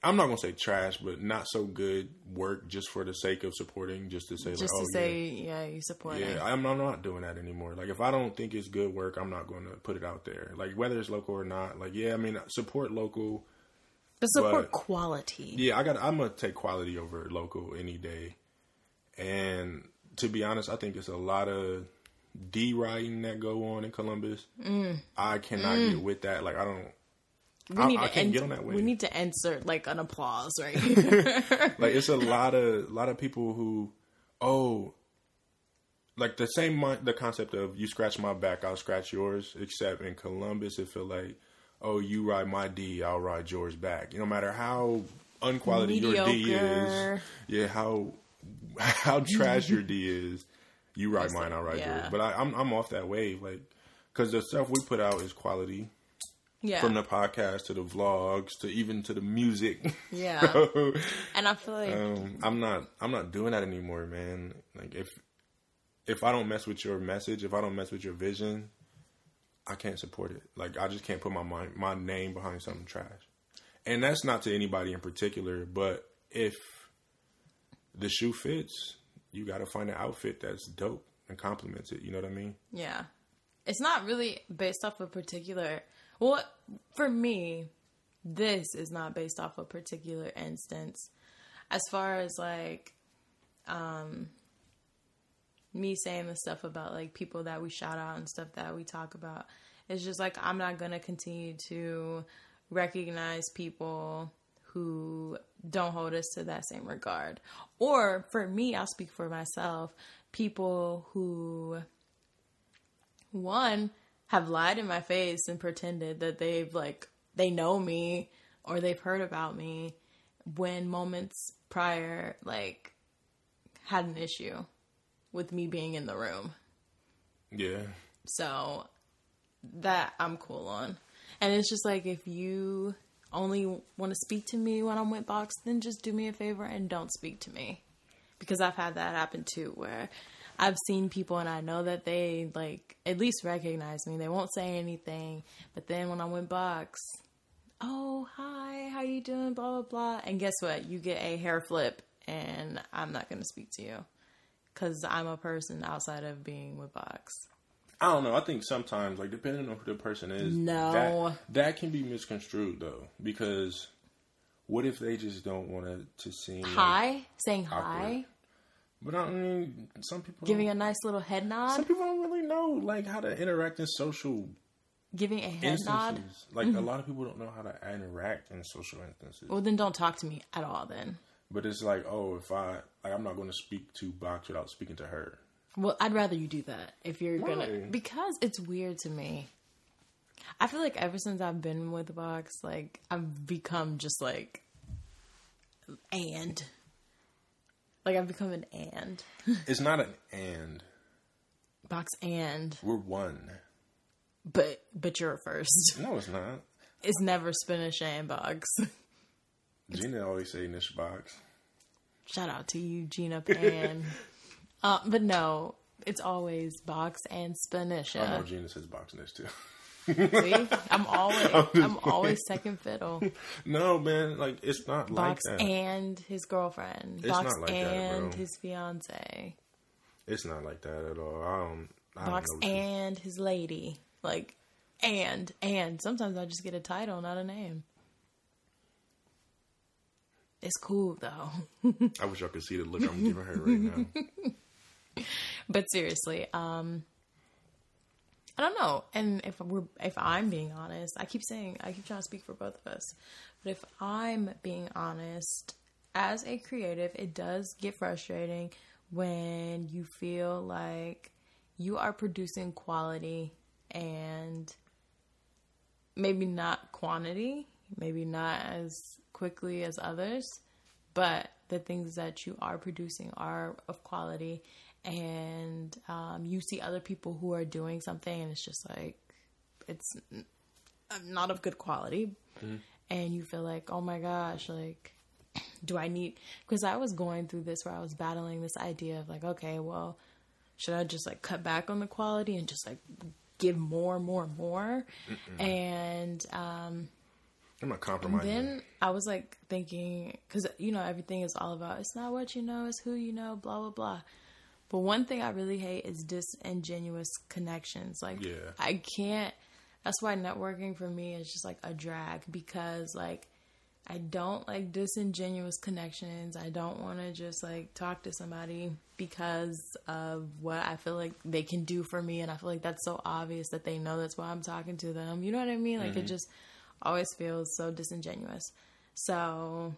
I'm not gonna say trash, but not so good work just for the sake of supporting, just to say just like, to oh say, yeah, you support yeah, it. yeah. I'm, I'm not doing that anymore. Like if I don't think it's good work, I'm not going to put it out there. Like whether it's local or not. Like yeah, I mean support local. But support but- quality. Yeah, I got. I'm gonna take quality over local any day. And to be honest, I think it's a lot of D riding that go on in Columbus. Mm. I cannot get with that. Like I don't. we I- need I to can't en- get on that We need to insert like an applause right here. [LAUGHS] [LAUGHS] Like it's a lot of lot of people who, oh, like the same the concept of you scratch my back, I'll scratch yours. Except in Columbus, it feel like, oh, you ride my D, I'll ride yours back. No matter how unquality your D is, yeah, how how [LAUGHS] trash your D is, you write mine, I'll ride yeah. yours. But I, I'm I'm off that wave, like, because the stuff we put out is quality. yeah, From the podcast to the vlogs to even to the music. [LAUGHS] yeah. So, And I feel like um, I'm not I'm not doing that anymore, man. Like if if I don't mess with your message, if I don't mess with your vision, I can't support it. Like I just can't put my mind, my name behind something trash. And that's not to anybody in particular, but if the shoe fits, you got to find an outfit that's dope and complements it. You know what I mean? Yeah. It's not really based off a particular. Well, for me, this is not based off a particular instance. As far as like, um, me saying the stuff about like people that we shout out and stuff that we talk about, it's just like I'm not gonna continue to recognize people who don't hold us to that same regard. Or for me, I'll speak for myself, people who one have lied in my face and pretended that they've like they know me or they've heard about me when moments prior like had an issue with me being in the room. Yeah. So that I'm cool on. And it's just like if you only want to speak to me when I'm with Box, then just do me a favor and don't speak to me. Because I've had that happen too where I've seen people and I know that they like at least recognize me. They won't say anything, but then when I'm with Box, oh hi, how you doing? Blah blah blah. And guess what? You get a hair flip, and I'm not gonna speak to you because I'm a person outside of being with Box. I don't know. I think sometimes, like depending on who the person is, No. that, that can be misconstrued though. Because what if they just don't want to to seem like- Hi, saying awkward. hi, but I mean, some people giving a nice little head nod. some people don't really know like how to interact in social giving a head nod. instances. Like a mm-hmm. lot of people don't know how to interact in social instances. Well, then don't talk to me at all. Then, But it's like, oh, if I like, I'm not going to speak to Box without speaking to her. Well, I'd rather you do that if you're gonna because it's weird to me. I feel like ever since I've been with Box, like I've become just like and like I've become an and [LAUGHS] It's not an and. Box and, We're one. but but you're first. No, it's not. It's never Spinisha and Box. Gina always say niche box. Shout out to you, Gina Pan. [LAUGHS] Uh, but no, it's always box and I know. Gina says boxness too. See, I'm [LAUGHS] always I'm always second fiddle. [LAUGHS] no, man, like it's not Box like that. and his girlfriend. It's Box like that, and bro. his fiance. it's not like that at all. I don't. I Box don't you- and his lady. Like and and sometimes I just get a title, not a name. It's cool though. [LAUGHS] I wish I could see the look I'm giving her right now. [LAUGHS] but seriously, um I don't know. And if we're if I'm being honest, I keep saying I keep trying to speak for both of us. But if I'm being honest, as a creative, it does get frustrating when you feel like you are producing quality and maybe not quantity, maybe not as quickly as others, but the things that you are producing are of quality and um, you see other people who are doing something and it's just like it's not of good quality and you feel like oh my gosh like do i need because i was going through this where i was battling this idea of like okay well should i just like cut back on the quality and just like give more more more and um I'm not compromising. then I was like thinking, because you know everything is all about it's not what you know, it's who you know, blah blah blah. But one thing I really hate is disingenuous connections. Like Yeah. I can't. That's why networking for me is just like a drag because like I don't like disingenuous connections. I don't want to just like talk to somebody because of what I feel like they can do for me, and I feel like that's so obvious that they know that's why I'm talking to them. You know what I mean? Like it mm-hmm. just always feels so disingenuous. So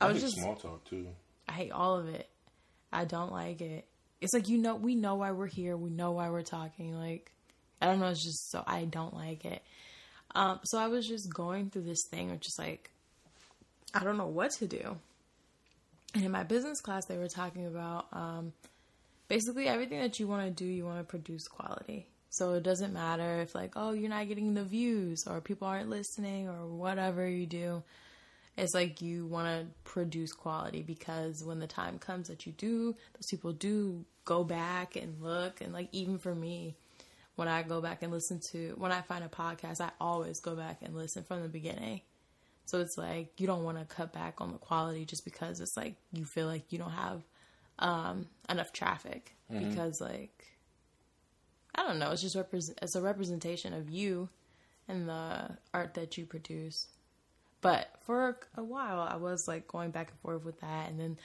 I I was hate just small talk too. I hate all of it. I don't like it. It's like you know we know why we're here. We know why we're talking. Like I don't know. It's just so I don't like it. Um, so I was just going through this thing of just like I don't know what to do. And in my business class, they were talking about um, basically everything that you want to do. You want to produce quality. So it doesn't matter if like oh you're not getting the views or people aren't listening or whatever you do it's like you want to produce quality because when the time comes that you do those people do go back and look and like even for me when i go back and listen to when i find a podcast i always go back and listen from the beginning. So it's like you don't want to cut back on the quality just because it's like you feel like you don't have um enough traffic because like i don't know it's just represent it's a representation of you and the art that you produce but for a while, I was like going back and forth with that, and then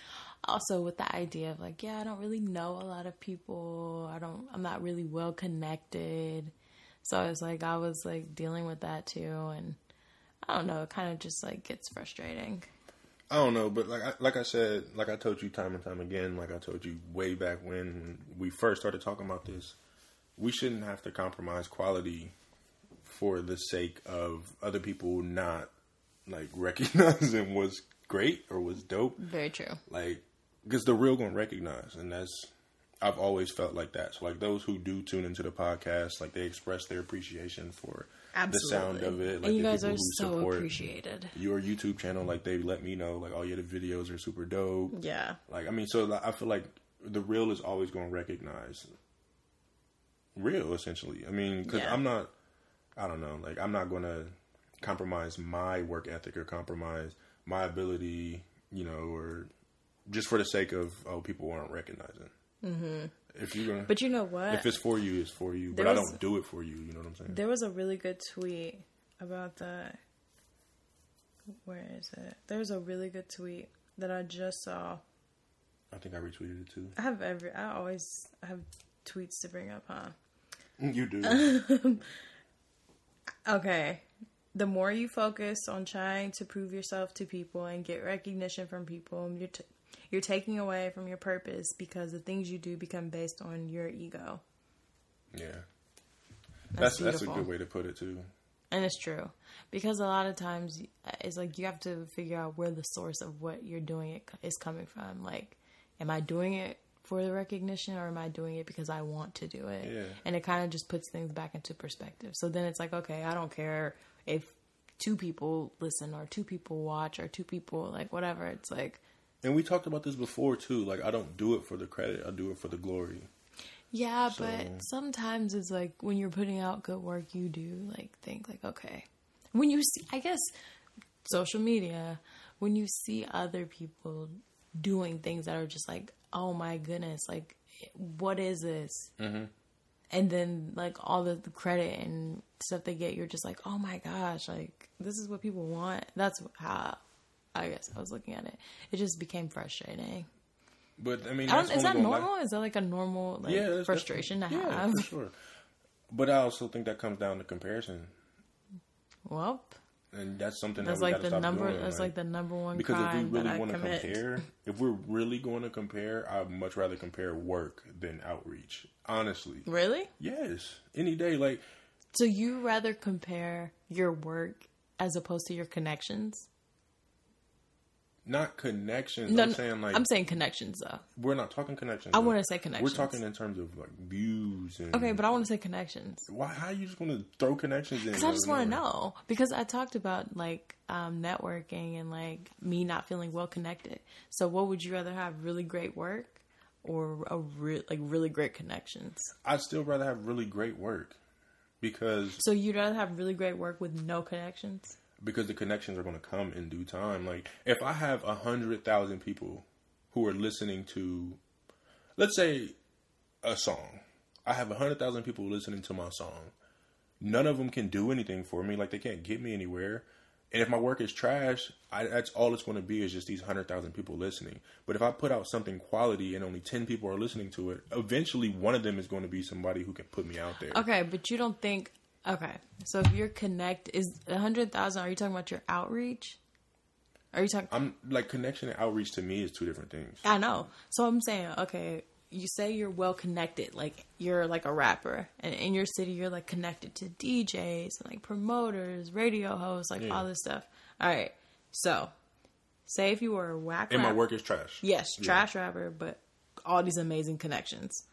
also with the idea of like, yeah, I don't really know a lot of people. I don't. I'm not really well connected. So I was like, I was like dealing with that too, and I don't know. It kind of just like gets frustrating. I don't know, but like I, like I said, like I told you time and time again, like I told you way back when we first started talking about this, we shouldn't have to compromise quality for the sake of other people not like recognizing [LAUGHS] what's great or what's dope. Very true. Like, because the real gonna recognize, and that's I've always felt like that. So like those who do tune into the podcast, like they express their appreciation for the sound of it. Like and you guys are so appreciated. your YouTube channel, like they let me know, like, oh yeah, the videos are super dope. Yeah. Like, I mean, so like, I feel like the real is always going to recognize real, essentially. I mean, because Yeah. I'm not, I don't know, like I'm not going to compromise my work ethic or compromise my ability, you know, or just for the sake of oh, people aren't recognizing. Mm-hmm. If you're gonna, But you know what? if it's for you, it's for you. But There I don't do it for you. You know what I'm saying? There was a really good tweet about that. Where is it? There's a really good tweet that I just saw. I think I retweeted it too. I have every. I always have tweets to bring up, huh? [LAUGHS] You do. [LAUGHS] Okay. The more you focus on trying to prove yourself to people and get recognition from people, you're t- you're taking away from your purpose because the things you do become based on your ego. yeah. That's That's that's, a good way to put it too. And it's true because a lot of times uh, it's like you have to figure out where the source of what you're doing it is coming from. Like, am I doing it for the recognition or am I doing it because I want to do it? Yeah. And it kind of just puts things back into perspective. So then it's like, okay, I don't care if two people listen or two people watch or two people like whatever. It's like And we talked about this before too. Like I don't do it for the credit. I do it for the glory. Yeah, So- but sometimes it's like when you're putting out good work, you do like think like, okay, when you see, I guess, social media, when you see other people doing things that are just like, oh my goodness, like, what is this? Mm-hmm. And then like all the, the credit and stuff they get, you're just like, oh my gosh, like this is what people want. That's how I guess I was looking at it. It just became frustrating. But I mean, I is that normal? Is that like a normal like Yeah, that's- that's- frustration to yeah, have? for sure. But I also think that comes down to comparison, Well, and that's something that's that we like the stop number. doing, That's like the number one because if we really want to compare, if we're really going to compare, I'd much rather compare work than outreach. Honestly, Really? yes, any day. Like So you rather compare your work as opposed to your connections? Not connections. No, I'm no, saying like I'm saying connections though. we're not talking connections. I want to say connections. We're talking in terms of like views and Okay, but I want to say connections. why? How are you just going to throw connections in? Because I just want to know. Because I talked about like um, networking and like me not feeling well connected. So what would you rather have? Really great work or a re- like really great connections? I'd still rather have really great work because So you'd rather have really great work with no connections? Because the connections are going to come in due time. Like if I have a hundred thousand people who are listening to, let's say, a song, I have a hundred thousand people listening to my song. None of them can do anything for me. Like they can't get me anywhere. And if my work is trash, I, that's all it's going to be is just these hundred thousand people listening. But if I put out something quality and only ten people are listening to it, eventually one of them is going to be somebody who can put me out there. Okay, but you don't think okay. So if you're connect is a hundred thousand, are you talking about your outreach? Are you talking I'm like connection and outreach to me is two different things. I know. So I'm saying, okay, you say you're well connected, like you're like a rapper, and in your city you're like connected to DJs and like promoters, radio hosts, like Yeah. all this stuff. All right. So, say if you were a whack And my work is trash. yes, Yeah. trash rapper, but all these amazing connections.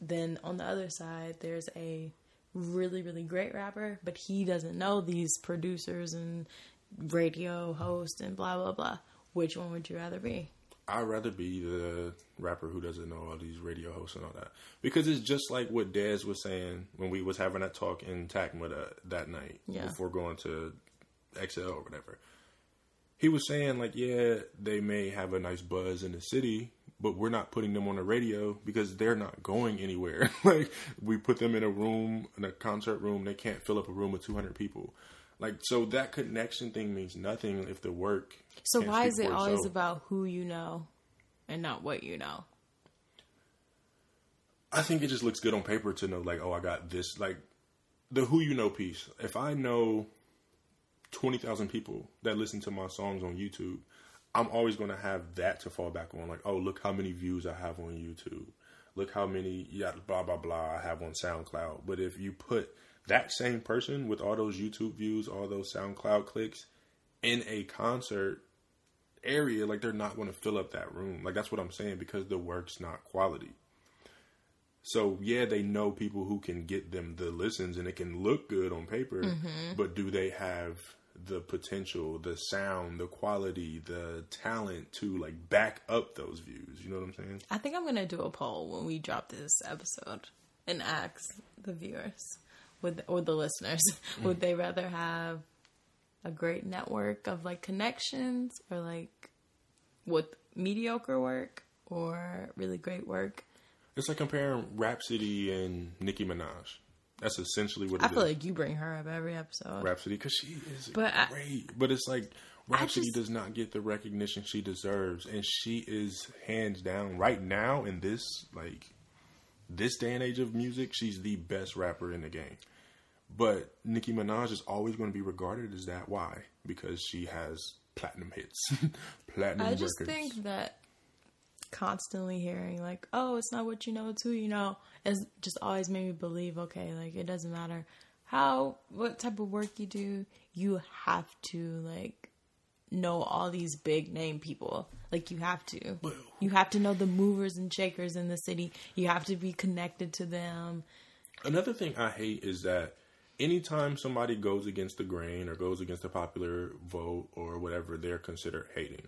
Then on the other side, there's a really, really great rapper, but he doesn't know these producers and radio hosts and blah blah blah. Which one would you rather be? I'd rather be the rapper who doesn't know all these radio hosts and all that because it's just like what Dez was saying when we was having that talk in Tacma that, that night Yeah. before going to XL or whatever. He was saying like, yeah, they may have a nice buzz in the city, but we're not putting them on the radio because they're not going anywhere. [LAUGHS] like we put them in a room, in a concert room, they can't fill up a room with 200 people. Like so that connection thing means nothing if the work. So why is it always itself. about who you know and not what you know? I think it just looks good on paper to know, like, oh, I got this. Like, the who you know piece. If I know 20,000 people that listen to my songs on YouTube, I'm always going to have that to fall back on. Like, oh, look how many views I have on YouTube. Look how many, yeah, blah, blah, blah, I have on SoundCloud. But if you put that same person with all those YouTube views, all those SoundCloud clicks in a concert area, like, they're not going to fill up that room. Like, that's what I'm saying because the work's not quality. So yeah, they know people who can get them the listens and it can look good on paper, mm-hmm. but do they have the potential, the sound, the quality, the talent to like back up those views? You know what I'm saying? I think I'm gonna do a poll when we drop this episode and ask the viewers would or the listeners [LAUGHS] would mm. they rather have a great network of like connections or like with mediocre work or really great work? It's like comparing Rapsody and Nicki Minaj. That's essentially what it I is. feel like you bring her up every episode. Rapsody because she is But I- great. but it's like Rapsody just- does not get the recognition she deserves, and she is hands down right now in this like this day and age of music. She's the best rapper in the game. But Nicki Minaj is always going to be regarded as that. Why? Because she has platinum hits, [LAUGHS] platinum I just records. think that constantly hearing like, "Oh, it's not what you know, it's who you know," has just always made me believe, okay, like it doesn't matter how what type of work you do, you have to like know all these big name people. Like you have to. You have to know the movers and shakers in the city. You have to be connected to them. Another thing I hate is that anytime somebody goes against the grain or goes against the popular vote or whatever, they're considered hating.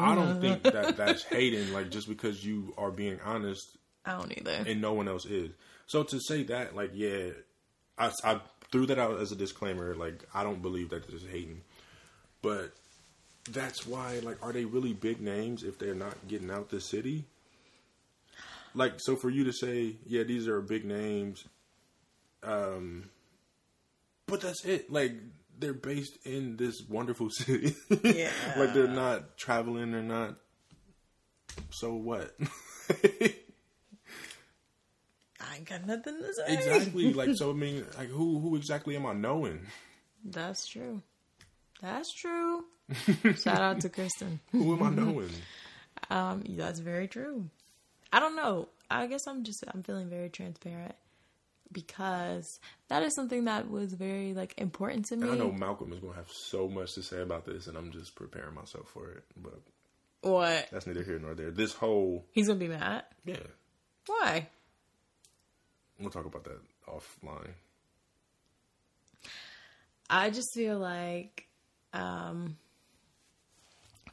I don't think that that's hating. Like just because you are being honest I don't either. and no one else is. So to say that, like, yeah, I, I threw that out as a disclaimer. Like, I don't believe that this is hating, but that's why. Like, are they really big names if they're not getting out the city? Like, so for you to say, yeah, these are big names, um, but that's it. Like, they're based in this wonderful [LAUGHS] city. Yeah. like they're not traveling. They're not. So what? I ain't got nothing to say. Exactly. [LAUGHS] like so. I mean, like who who exactly am I knowing? That's true. That's true. Shout out to Kristen. [LAUGHS] Who am I knowing? Um, that's very true. I don't know. I guess I'm just I'm feeling very transparent because that is something that was very like important to me. I know Malcolm is going to have so much to say about this, and I'm just preparing myself for it. But What? that's neither here nor there. This whole He's gonna be mad. yeah, Why? we'll talk about that offline. I just feel like, um,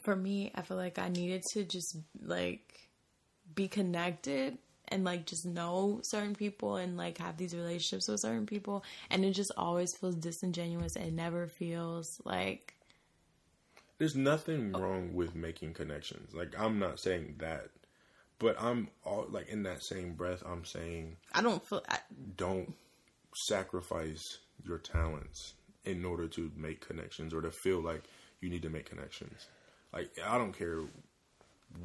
for me, I feel like I needed to just like be connected and like just know certain people and like have these relationships with certain people, and it just always feels disingenuous. It never feels like There's nothing wrong with making connections. Like I'm not saying that, but I'm all like in that same breath. I'm saying I don't feel. I, don't sacrifice your talents in order to make connections or to feel like you need to make connections. Like I don't care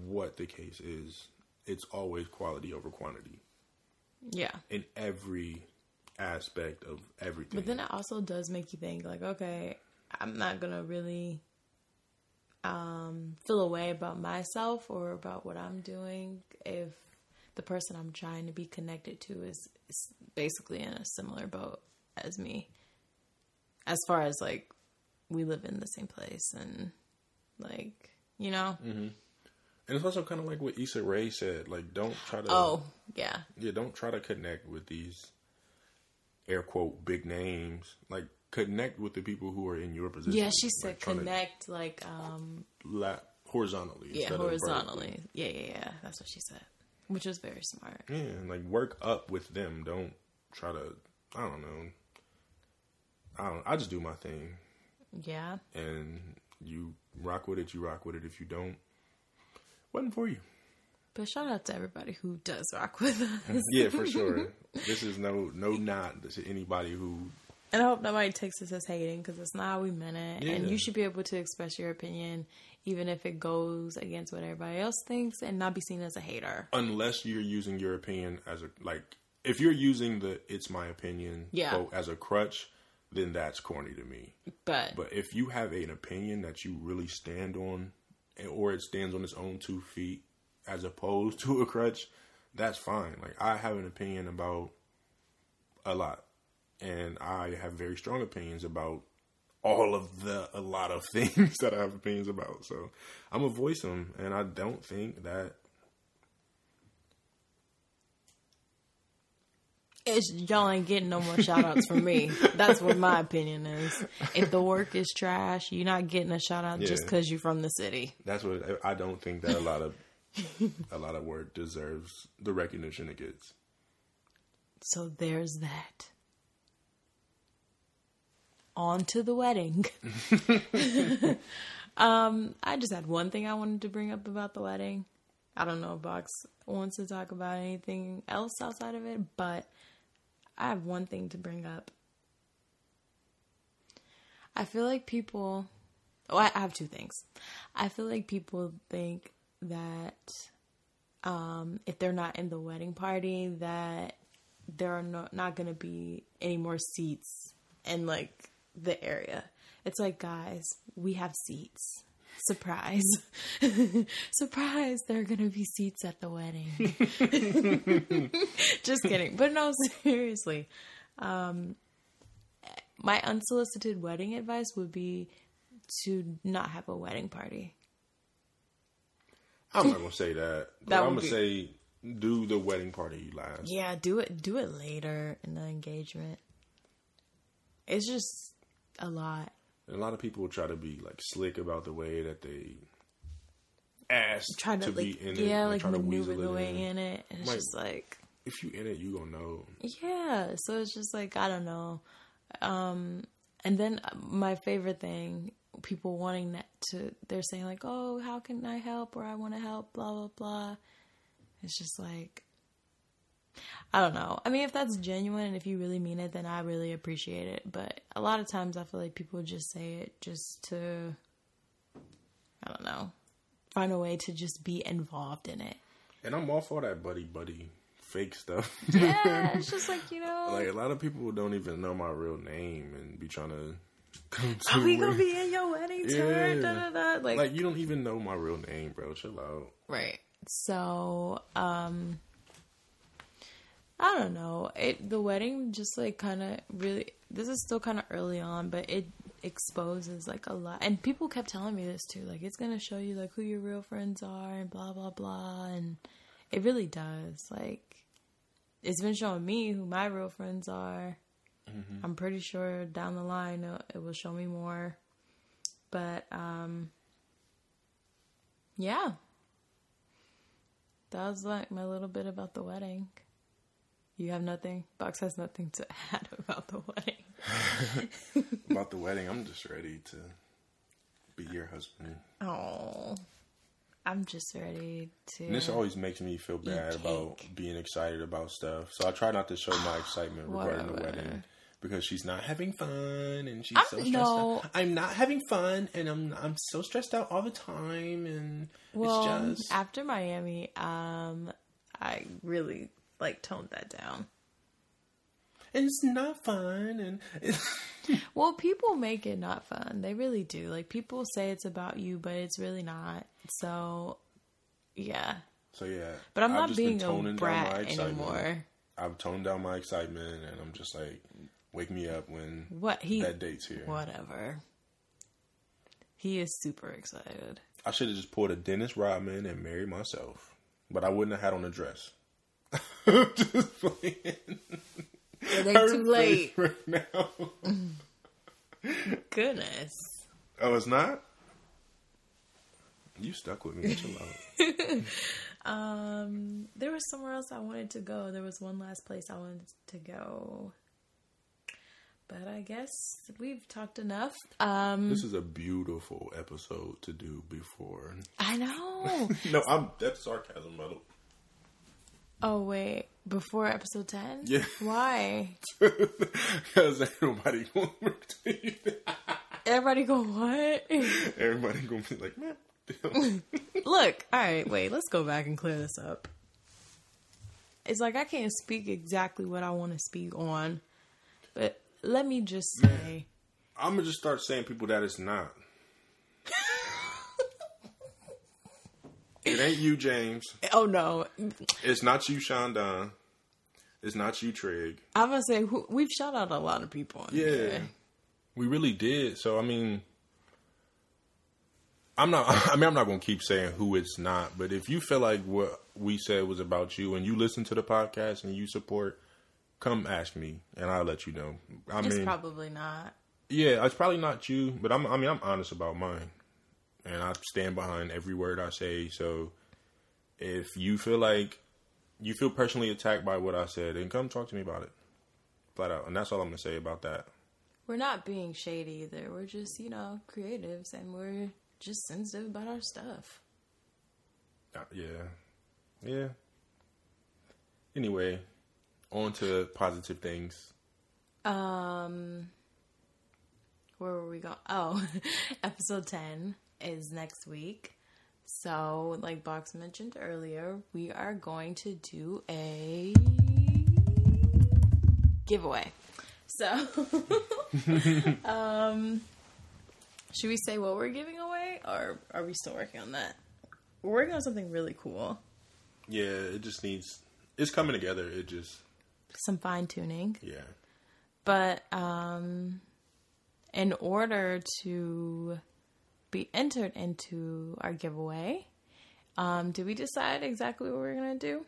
what the case is, it's always quality over quantity yeah. in every aspect of everything. But then it also does make you think like, okay, I'm not gonna really um feel a way about myself or about what I'm doing if the person I'm trying to be connected to is, is basically in a similar boat as me. As far as like we live in the same place and like you know. And it's also kind of like what Issa Rae said, like don't try to Oh yeah, yeah, don't try to connect with these air quote big names. Like connect with the people who are in your position. yeah. She said Like, trying to connect like um la- horizontally. yeah instead of vertically. horizontally. Yeah yeah yeah. That's what she said, which was very smart. Yeah, and like work up with them. Don't try to. I don't know. I don't. I just do my thing, Yeah. and you rock with it. You rock with it. If you don't, wasn't for you. But shout out to everybody who does rock with us. [LAUGHS] Yeah, for sure. [LAUGHS] this is no no nod to anybody who. And I hope nobody takes this as hating because it's not how we meant it. And you should be able to express your opinion even if it goes against what everybody else thinks and not be seen as a hater. Unless you're using your opinion as a like, if you're using the "it's my opinion" Yeah. quote as a crutch, then that's corny to me. But, But if you have an opinion that you really stand on, or it stands on its own two feet, as opposed [LAUGHS] to a crutch, that's fine. Like I have an opinion about a lot, and I have very strong opinions about all of the a lot of [LAUGHS] things that I have opinions about. So I'm gonna voice them, and I don't think that it's, y'all ain't getting no more shout outs from me. That's what my opinion is. If the work is trash, you're not getting a shout out just because you're from the city. that's what I I don't think that a lot of a lot of work deserves the recognition it gets. So there's that. On to the wedding. [LAUGHS] um, I just had one thing I wanted to bring up about the wedding. I don't know if Box wants to talk about anything else outside of it, but I have one thing to bring up. I feel like people. Oh, I have two things. I feel like people think that um, if they're not in the wedding party, that there are no, not going to be any more seats in like the area. It's like, guys, we have seats. Surprise. [LAUGHS] Surprise, there are going to be seats at the wedding. [LAUGHS] Just kidding. But no, [LAUGHS] seriously. Um, my unsolicited wedding advice would be to not have a wedding party. I'm not gonna say that. But That I'm gonna say do the wedding party last. Yeah, do it do it later in the engagement. It's just a lot. And a lot of people try to be like slick about the way that they ask to, to, like be in it. yeah, like try to weasel the way in. in it, and it's Like- just like If you in it, you gonna know. yeah. So it's just like I don't know. Um, and then my favorite thing, people wanting that to, they're saying like, oh, how can I help? Or I want to help. Blah blah blah. It's just like. I don't know. I mean, if that's genuine and if you really mean it, then I really appreciate it. But a lot of times I feel like people just say it just to, I don't know, find a way to just be involved in it. And I'm all for that buddy buddy fake stuff. [LAUGHS] Yeah, [LAUGHS] it's just like, you know. like a lot of people don't even know my real name and be trying to come to Are we gonna be in your wedding [LAUGHS] tour? Yeah. Da, da, da. Like, like you don't even know my real name, bro. Chill out. right. So, um, I don't know. It the wedding just like kind of really. This is still kind of early on, but it exposes like a lot. And people kept telling me this too. Like, it's gonna show you like who your real friends are and blah blah blah. And it really does. Like, it's been showing me who my real friends are. I'm pretty sure down the line it, it will show me more. But um yeah. That was like my little bit about the wedding. You have nothing. Box has nothing to [LAUGHS] add about the wedding. [LAUGHS] About the wedding, I'm just ready to be your husband. Oh. I'm just ready to And this always makes me feel bad about being excited about stuff. So I try not to show my excitement regarding the wedding because she's not having fun and she's I'm- so stressed no. out. I'm not having fun and I'm I'm so stressed out all the time and Well, it's just after Miami, um I really like toned that down. and it's not fun and [LAUGHS] Well, people make it not fun. They really do. Like people say it's about you, but it's really not. So, yeah. so yeah. But I'm I've not being a toning down my brat anymore. I've toned down my excitement and I'm just like wake me up when What he that date's here. whatever. He is super excited. I should have just pulled a Dennis Rodman and married myself, but I wouldn't have had on a dress. [LAUGHS] just playing. It ain't too late. [LAUGHS] right now. Goodness. Oh, it's not. You stuck with me. Chill out. [LAUGHS] Um, there was somewhere else I wanted to go. There was one last place I wanted to go. But I guess we've talked enough. Um, This is a beautiful episode to do before. I know. No, I'm that's sarcasm, by the way. Oh wait, before episode ten? Yeah. Why? [LAUGHS] Because ain't nobody gonna. Everybody go what? Everybody gonna be like, man. [LAUGHS] Look, all right, wait, let's go back and clear this up. It's like I can't speak exactly what I want to speak on, but let me just say, I'm gonna just start saying people that it's not. It ain't you, James. [LAUGHS] oh no, It's not you, Shonda. It's not you, Trig. I'm gonna say who, we've shout out a lot of people. On Yeah, here. we really did. So I mean, I'm not. [LAUGHS] I mean, I'm not gonna keep saying who it's not. But if you feel like what we said was about you, and you listen to the podcast and you support, come ask me, and I'll let you know. I it's mean, probably not. yeah, it's probably not you, but I'm. I mean, I'm honest about mine, and I stand behind every word I say. So if you feel like you feel personally attacked by what I said, then come talk to me about it, flat out. And that's all I'm gonna say about that. We're not being shady either. We're just you know creatives, and we're just sensitive about our stuff. Uh, yeah. Yeah. Anyway, on to positive things. Um, where were we going? Oh, [LAUGHS] episode 10 is next week. So, like Box mentioned earlier, we are going to do a giveaway. So, [LAUGHS] um, should we say what we're giving away, or are we still working on that? We're working on something really cool. Yeah, it just needs it's coming together. It just Some fine tuning. yeah. But um, in order to be entered into our giveaway, um, did we decide exactly what we're gonna do?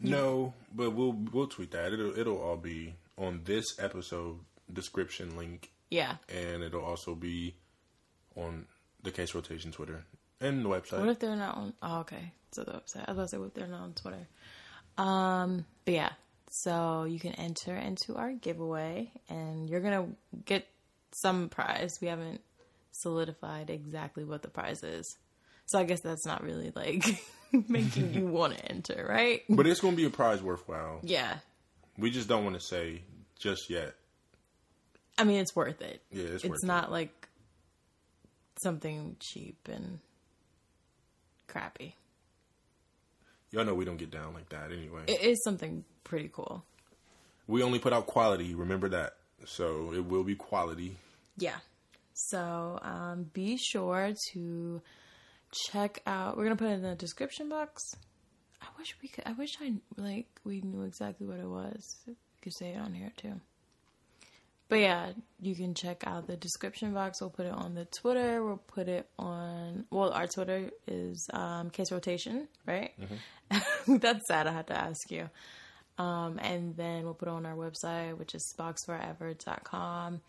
No, but we'll we'll tweet that. It'll it'll all be on this episode description link Yeah. and it'll also be on the case rotation Twitter And the website. What if they're not on? Oh, okay. So the website. I was about to say, what if they're not on Twitter? Um, but yeah. So you can enter into our giveaway, and you're gonna get some prize. We haven't solidified exactly what the prize is, so I guess that's not really like [LAUGHS] making you [LAUGHS] want to enter, right? But it's going to be a prize worthwhile. Yeah. We just don't want to say just yet. I mean, it's worth it. Yeah, it's, worth it. It's not like something cheap and crappy. Y'all know we don't get down like that anyway. It is something pretty cool. we only put out quality. Remember that. So it will be quality. Yeah. So um, be sure to check out. We're gonna put it in the description box. I wish we could. I wish I like we knew exactly what it was. We could say it on here too. But yeah, you can check out the description box. We'll put it on the Twitter. We'll put it on. Well, our Twitter is um, Case Rotation, right? [LAUGHS] That's sad. I had to ask you. Um, and then we'll put it on our website, which is boxforever.com.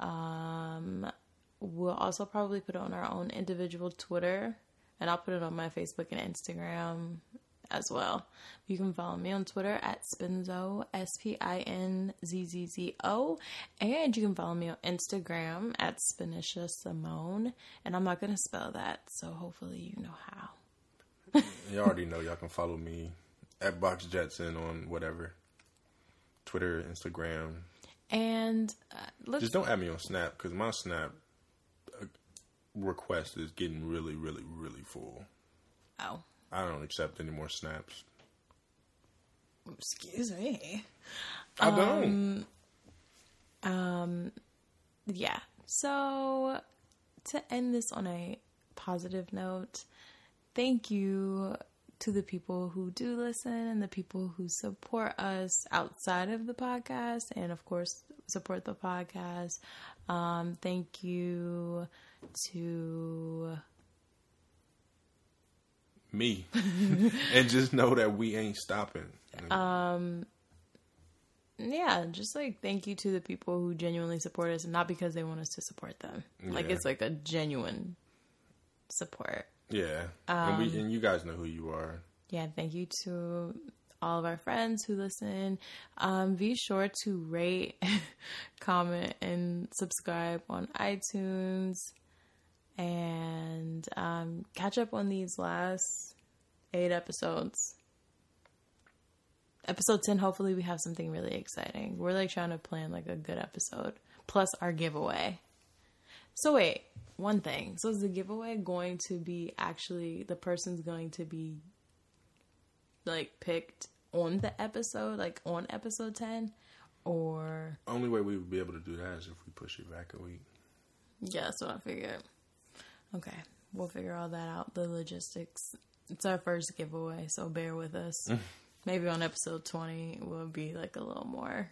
Um, we'll also probably put it on our own individual Twitter, and I'll put it on my Facebook and Instagram as well. You can follow me on Twitter at Spinzo, S P I N Z Z Z O, and you can follow me on Instagram at Spinisha Simone. And I'm not gonna spell that, so hopefully you know how. [LAUGHS] You already know y'all can follow me at Box Jetson on whatever. Twitter, Instagram. And uh, let's Just don't add me on Snap because my Snap uh, request is getting really, really, really full. oh, I don't accept any more snaps. excuse me. I don't. Um, yeah. So to end this on a positive note, thank you to the people who do listen and the people who support us outside of the podcast and of course support the podcast. Um, thank you to me. [LAUGHS] and just know that we ain't stopping. Um, yeah, just like thank you to the people who genuinely support us and not because they want us to support them. Like Yeah. it's like a genuine support. Yeah. Um, and, we, and you guys know who you are. Yeah, thank you to all of our friends who listen. Um, be sure to rate, [LAUGHS] comment, and subscribe on iTunes. And um, catch up on these last eight episodes. Episode 10, hopefully, we have something really exciting. We're like trying to plan like a good episode, plus our giveaway. So, wait, one thing. So, is the giveaway going to be actually the person's going to be like picked on the episode, like on episode 10? Or, Only way we would be able to do that is if we push it back a week. yeah, that's what I figured. Okay, we'll figure all that out. The logistics. It's our first giveaway, so bear with us. [LAUGHS] Maybe on episode 20, we'll be like a little more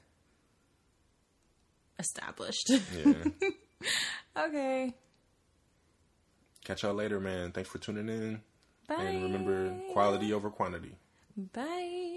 established. Yeah. [LAUGHS] [LAUGHS] okay, Catch y'all later, man. Thanks for tuning in. bye. And remember, quality over quantity. Bye.